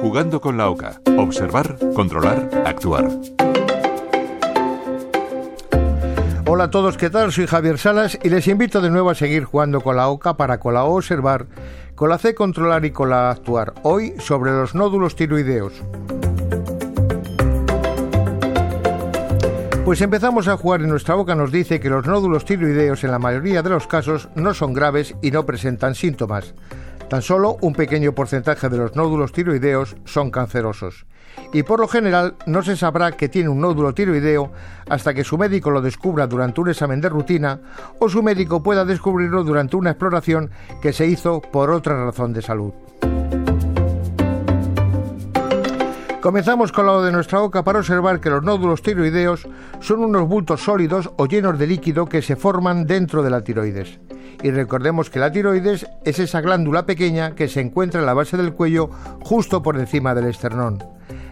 Jugando con la OCA. Observar, controlar, actuar. Hola a todos, ¿qué tal? Soy Javier Salas y les invito de nuevo a seguir jugando con la OCA para con la O observar, con la C controlar y con la actuar. Hoy sobre los nódulos tiroideos. Pues empezamos a jugar y nuestra boca nos dice que los nódulos tiroideos en la mayoría de los casos no son graves y no presentan síntomas. Tan solo un pequeño porcentaje de los nódulos tiroideos son cancerosos. Y por lo general no se sabrá que tiene un nódulo tiroideo hasta que su médico lo descubra durante un examen de rutina o su médico pueda descubrirlo durante una exploración que se hizo por otra razón de salud. Comenzamos con lo de nuestra boca para observar que los nódulos tiroideos son unos bultos sólidos o llenos de líquido que se forman dentro de la tiroides y recordemos que la tiroides es esa glándula pequeña que se encuentra en la base del cuello justo por encima del esternón.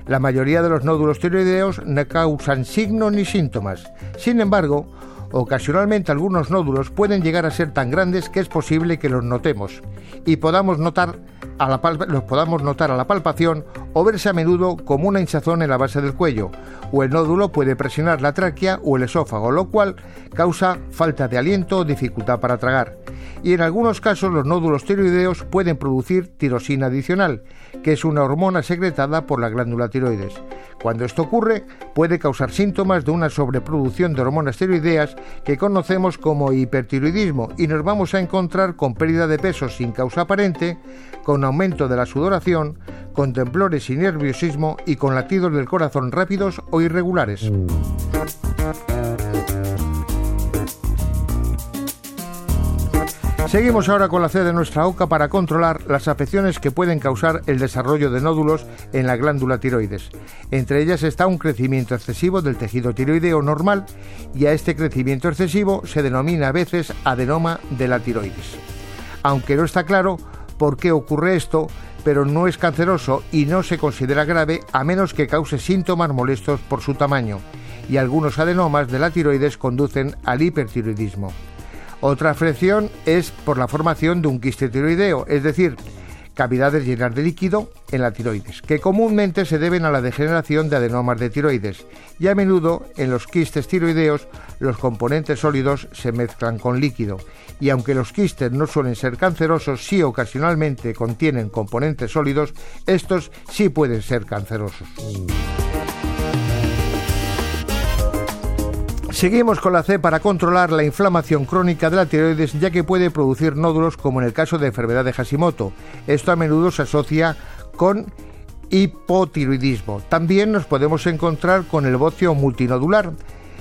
La mayoría de los nódulos tiroideos no causan signos ni síntomas. Sin embargo, ocasionalmente algunos nódulos pueden llegar a ser tan grandes que es posible que los notemos y podamos notar a la los podamos notar a la palpación o verse a menudo como una hinchazón en la base del cuello, o el nódulo puede presionar la tráquea o el esófago, lo cual causa falta de aliento o dificultad para tragar. Y en algunos casos los nódulos tiroideos pueden producir tirosina adicional, que es una hormona secretada por la glándula tiroides. Cuando esto ocurre, puede causar síntomas de una sobreproducción de hormonas tiroideas que conocemos como hipertiroidismo y nos vamos a encontrar con pérdida de peso sin causa aparente, con aumento de la sudoración, con temblores y nerviosismo y con latidos del corazón rápidos o irregulares. Seguimos ahora con la C de nuestra OCA para controlar las afecciones que pueden causar el desarrollo de nódulos en la glándula tiroides. Entre ellas está un crecimiento excesivo del tejido tiroideo normal y a este crecimiento excesivo se denomina a veces adenoma de la tiroides. Aunque no está claro por qué ocurre esto, pero no es canceroso y no se considera grave a menos que cause síntomas molestos por su tamaño, y algunos adenomas de la tiroides conducen al hipertiroidismo. Otra afección es por la formación de un quiste tiroideo, es decir, cavidades llenas de líquido en la tiroides, que comúnmente se deben a la degeneración de adenomas de tiroides, y a menudo en los quistes tiroideos los componentes sólidos se mezclan con líquido, y aunque los quistes no suelen ser cancerosos, si ocasionalmente contienen componentes sólidos, estos sí pueden ser cancerosos. Seguimos con la C para controlar la inflamación crónica de la tiroides ya que puede producir nódulos como en el caso de enfermedad de Hashimoto. Esto a menudo se asocia con hipotiroidismo. También nos podemos encontrar con el bocio multinodular.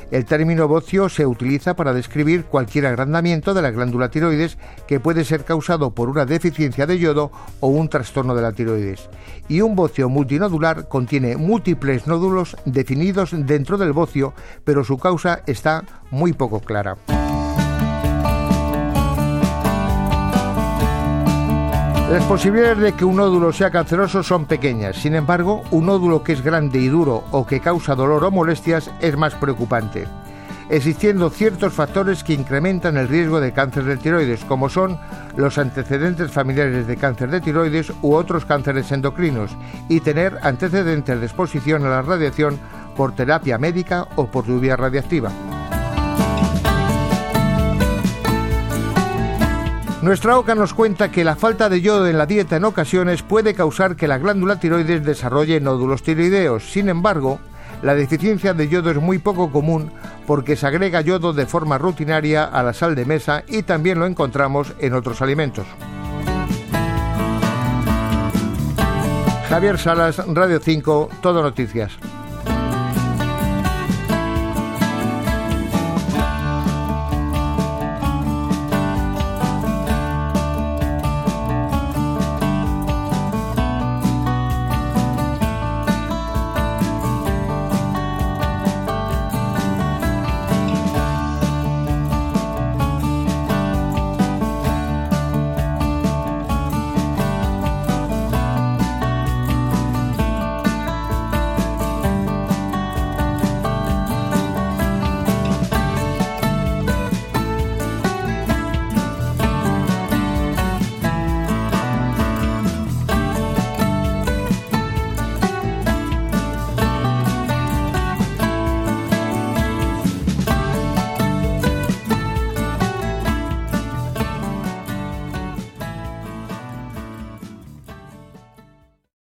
El término bocio se utiliza para describir cualquier agrandamiento de la glándula tiroides que puede ser causado por una deficiencia de yodo o un trastorno de la tiroides. Y un bocio multinodular contiene múltiples nódulos definidos dentro del bocio, pero su causa está muy poco clara. Las posibilidades de que un nódulo sea canceroso son pequeñas, sin embargo, un nódulo que es grande y duro o que causa dolor o molestias es más preocupante, existiendo ciertos factores que incrementan el riesgo de cáncer de tiroides, como son los antecedentes familiares de cáncer de tiroides u otros cánceres endocrinos, y tener antecedentes de exposición a la radiación por terapia médica o por lluvia radiactiva. Nuestra OCA nos cuenta que la falta de yodo en la dieta en ocasiones puede causar que la glándula tiroides desarrolle nódulos tiroideos. Sin embargo, la deficiencia de yodo es muy poco común porque se agrega yodo de forma rutinaria a la sal de mesa y también lo encontramos en otros alimentos. Javier Salas, Radio 5, Todo Noticias.